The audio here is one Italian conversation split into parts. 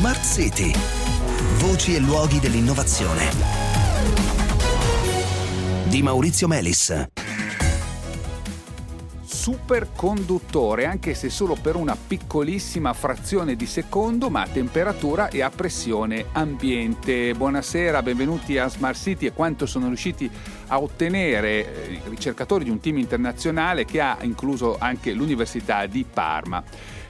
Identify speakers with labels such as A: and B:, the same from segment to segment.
A: Smart City. Voci e luoghi dell'innovazione. Di Maurizio Melis
B: superconduttore, anche se solo per una piccolissima frazione di secondo, ma a temperatura e a pressione ambiente. Buonasera, benvenuti a Smart City e quanto sono riusciti a ottenere eh, i ricercatori di un team internazionale che ha incluso anche l'Università di Parma.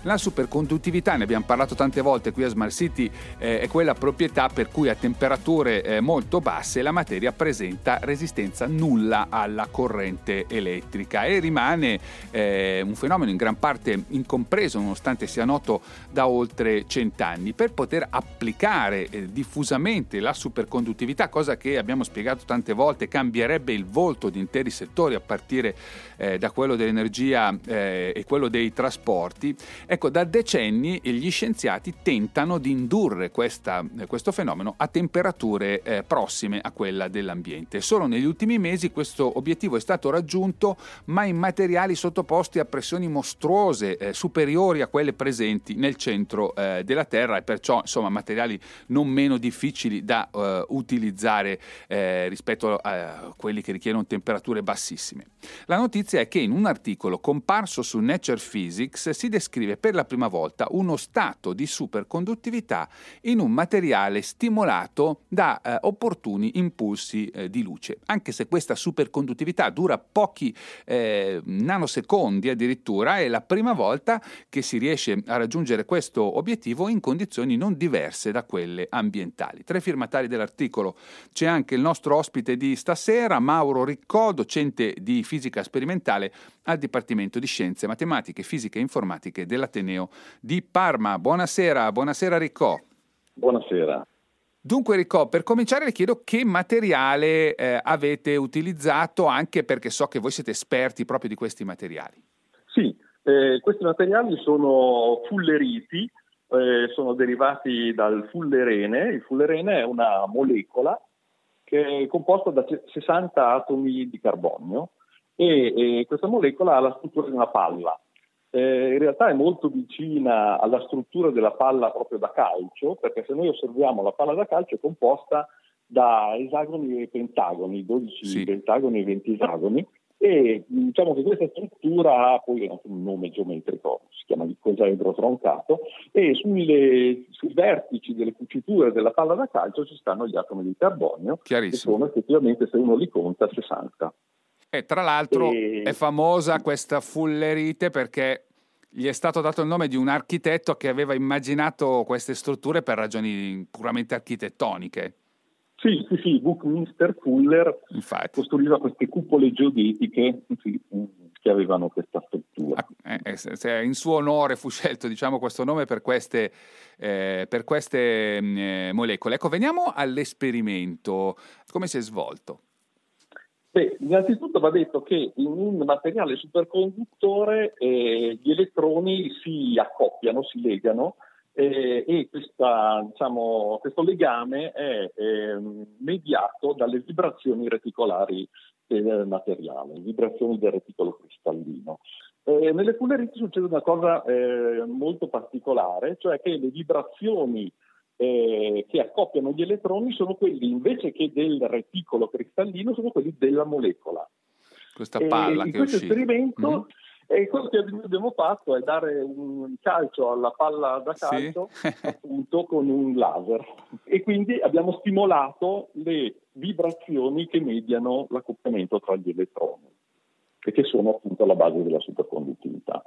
B: La superconduttività, ne abbiamo parlato tante volte qui a Smart City, eh, è quella proprietà per cui a temperature eh, molto basse la materia presenta resistenza nulla alla corrente elettrica e rimane eh, un fenomeno in gran parte incompreso nonostante sia noto da oltre cent'anni. Per poter applicare eh, diffusamente la superconduttività, cosa che abbiamo spiegato tante volte, cambierebbe il volto di interi settori a partire eh, da quello dell'energia eh, e quello dei trasporti, Ecco, da decenni gli scienziati tentano di indurre questa, questo fenomeno a temperature eh, prossime a quella dell'ambiente. Solo negli ultimi mesi questo obiettivo è stato raggiunto, ma in materiali sottoposti a pressioni mostruose, eh, superiori a quelle presenti nel centro eh, della Terra e perciò insomma materiali non meno difficili da eh, utilizzare eh, rispetto a quelli che richiedono temperature bassissime. La notizia è che in un articolo comparso su Nature Physics si descrive per la prima volta uno stato di superconduttività in un materiale stimolato da eh, opportuni impulsi eh, di luce. Anche se questa superconduttività dura pochi eh, nanosecondi addirittura, è la prima volta che si riesce a raggiungere questo obiettivo in condizioni non diverse da quelle ambientali. Tra i firmatari dell'articolo c'è anche il nostro ospite di stasera, Mauro Riccò, docente di fisica sperimentale al Dipartimento di Scienze Matematiche, Fisiche e Informatiche dell'Ateneo di Parma. Buonasera, buonasera Riccò.
C: Buonasera.
B: Dunque Riccò, per cominciare le chiedo che materiale eh, avete utilizzato, anche perché so che voi siete esperti proprio di questi materiali.
C: Sì, eh, questi materiali sono fulleriti, eh, sono derivati dal fullerene. Il fullerene è una molecola che è composta da 60 atomi di carbonio e, e questa molecola ha la struttura di una palla. Eh, in realtà è molto vicina alla struttura della palla proprio da calcio, perché se noi osserviamo la palla da calcio è composta da esagoni e pentagoni, 12 sì. pentagoni e 20 esagoni, e diciamo che questa struttura ha poi un nome geometrico, si chiama icosaedro troncato, e sulle, sui vertici delle cuciture della palla da calcio ci stanno gli atomi di carbonio, che sono effettivamente, se uno li conta, 60.
B: E tra l'altro e... è famosa questa fullerite perché gli è stato dato il nome di un architetto che aveva immaginato queste strutture per ragioni puramente architettoniche.
C: Sì, sì, sì, Buckminster Fuller Infatti. costruiva queste cupole geodetiche sì, che avevano questa struttura.
B: Ah, eh, eh, in suo onore fu scelto diciamo, questo nome per queste, eh, per queste mm, eh, molecole. Ecco, veniamo all'esperimento. Come si è svolto?
C: Beh, innanzitutto va detto che in un materiale superconduttore eh, gli elettroni si accoppiano, si legano eh, e questa, diciamo, questo legame è eh, mediato dalle vibrazioni reticolari del materiale, vibrazioni del reticolo cristallino. Eh, nelle fulleriti succede una cosa eh, molto particolare, cioè che le vibrazioni che accoppiano gli elettroni sono quelli invece che del reticolo cristallino, sono quelli della molecola.
B: Questa palla
C: e
B: che
C: in questo esperimento mm-hmm. E quello che abbiamo fatto è dare un calcio alla palla da calcio sì. appunto con un laser e quindi abbiamo stimolato le vibrazioni che mediano l'accoppiamento tra gli elettroni e che sono appunto alla base della superconduttività.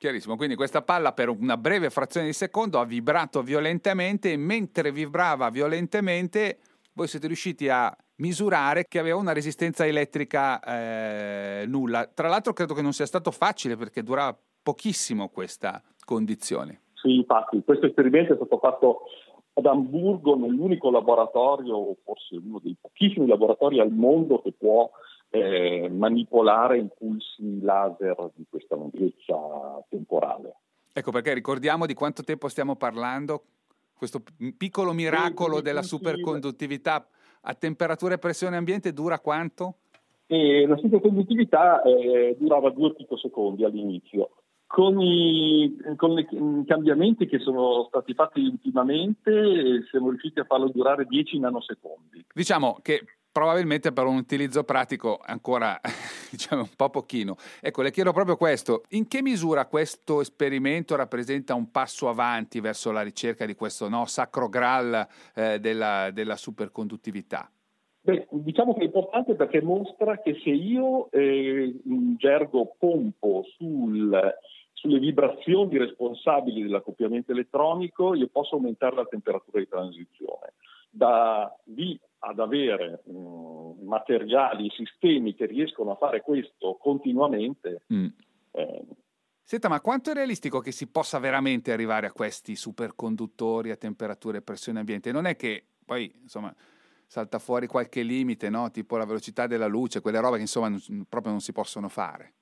B: Chiarissimo, quindi questa palla per una breve frazione di secondo ha vibrato violentemente e mentre vibrava violentemente voi siete riusciti a misurare che aveva una resistenza elettrica eh, nulla. Tra l'altro credo che non sia stato facile perché durava pochissimo questa condizione.
C: Sì, infatti, questo esperimento è stato fatto ad Amburgo nell'unico laboratorio, forse uno dei pochissimi laboratori al mondo che può eh, manipolare impulsi laser di questa lunghezza temporale.
B: Ecco perché ricordiamo di quanto tempo stiamo parlando, questo piccolo miracolo sì, della superconduttività a temperatura e pressione ambiente dura quanto?
C: E la superconduttività eh, durava due picosecondi all'inizio, con i, con i, cambiamenti che sono stati fatti ultimamente siamo riusciti a farlo durare 10 nanosecondi.
B: Diciamo che probabilmente per un utilizzo pratico ancora diciamo un po' pochino. Ecco, le chiedo proprio questo, in che misura questo esperimento rappresenta un passo avanti verso la ricerca di questo no, sacro graal eh, della, della superconduttività?
C: Beh, diciamo che è importante perché mostra che se io eh, gergo pompo sul sulle vibrazioni responsabili dell'accoppiamento elettronico io posso aumentare la temperatura di transizione. Da lì ad avere mh, mm, materiali, sistemi che riescono a fare questo continuamente. Mm.
B: Eh, Senta, ma quanto è realistico che si possa veramente arrivare a questi superconduttori a temperatura e pressione ambiente? Non è che poi, insomma, salta fuori qualche limite, no? tipo la velocità della luce, quelle robe che insomma non, proprio non si possono fare.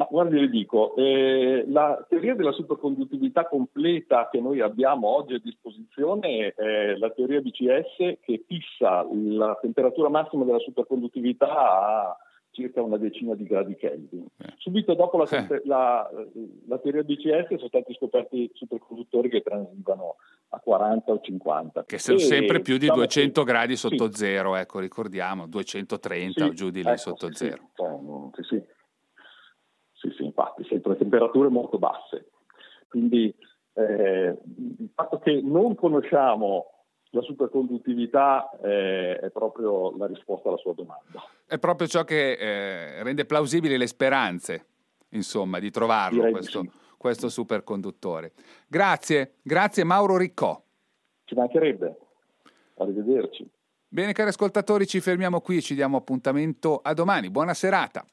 C: Ma guardi, le dico, eh, la teoria della superconduttività completa che noi abbiamo oggi a disposizione è la teoria BCS che fissa la temperatura massima della superconduttività a circa una decina di gradi Kelvin. Eh. Subito dopo la, eh. la, la, teoria BCS sono stati scoperti superconduttori che transitano a 40 o 50.
B: Che sono e, sempre più di diciamo 200 che, gradi sotto sì. zero, ecco, ricordiamo, 230 sì, o giù di lì ecco, sotto
C: sì,
B: zero.
C: Sì, sì, sì, infatti, sempre temperature molto basse. Quindi eh, il fatto che non conosciamo la superconduttività eh, è proprio la risposta alla sua domanda.
B: È proprio ciò che eh, rende plausibili le speranze, insomma, di trovarlo questo, sì. questo, superconduttore. Grazie, grazie Mauro Riccò.
C: Ci mancherebbe. Arrivederci.
B: Bene cari ascoltatori, ci fermiamo qui, ci diamo appuntamento a domani. Buona serata.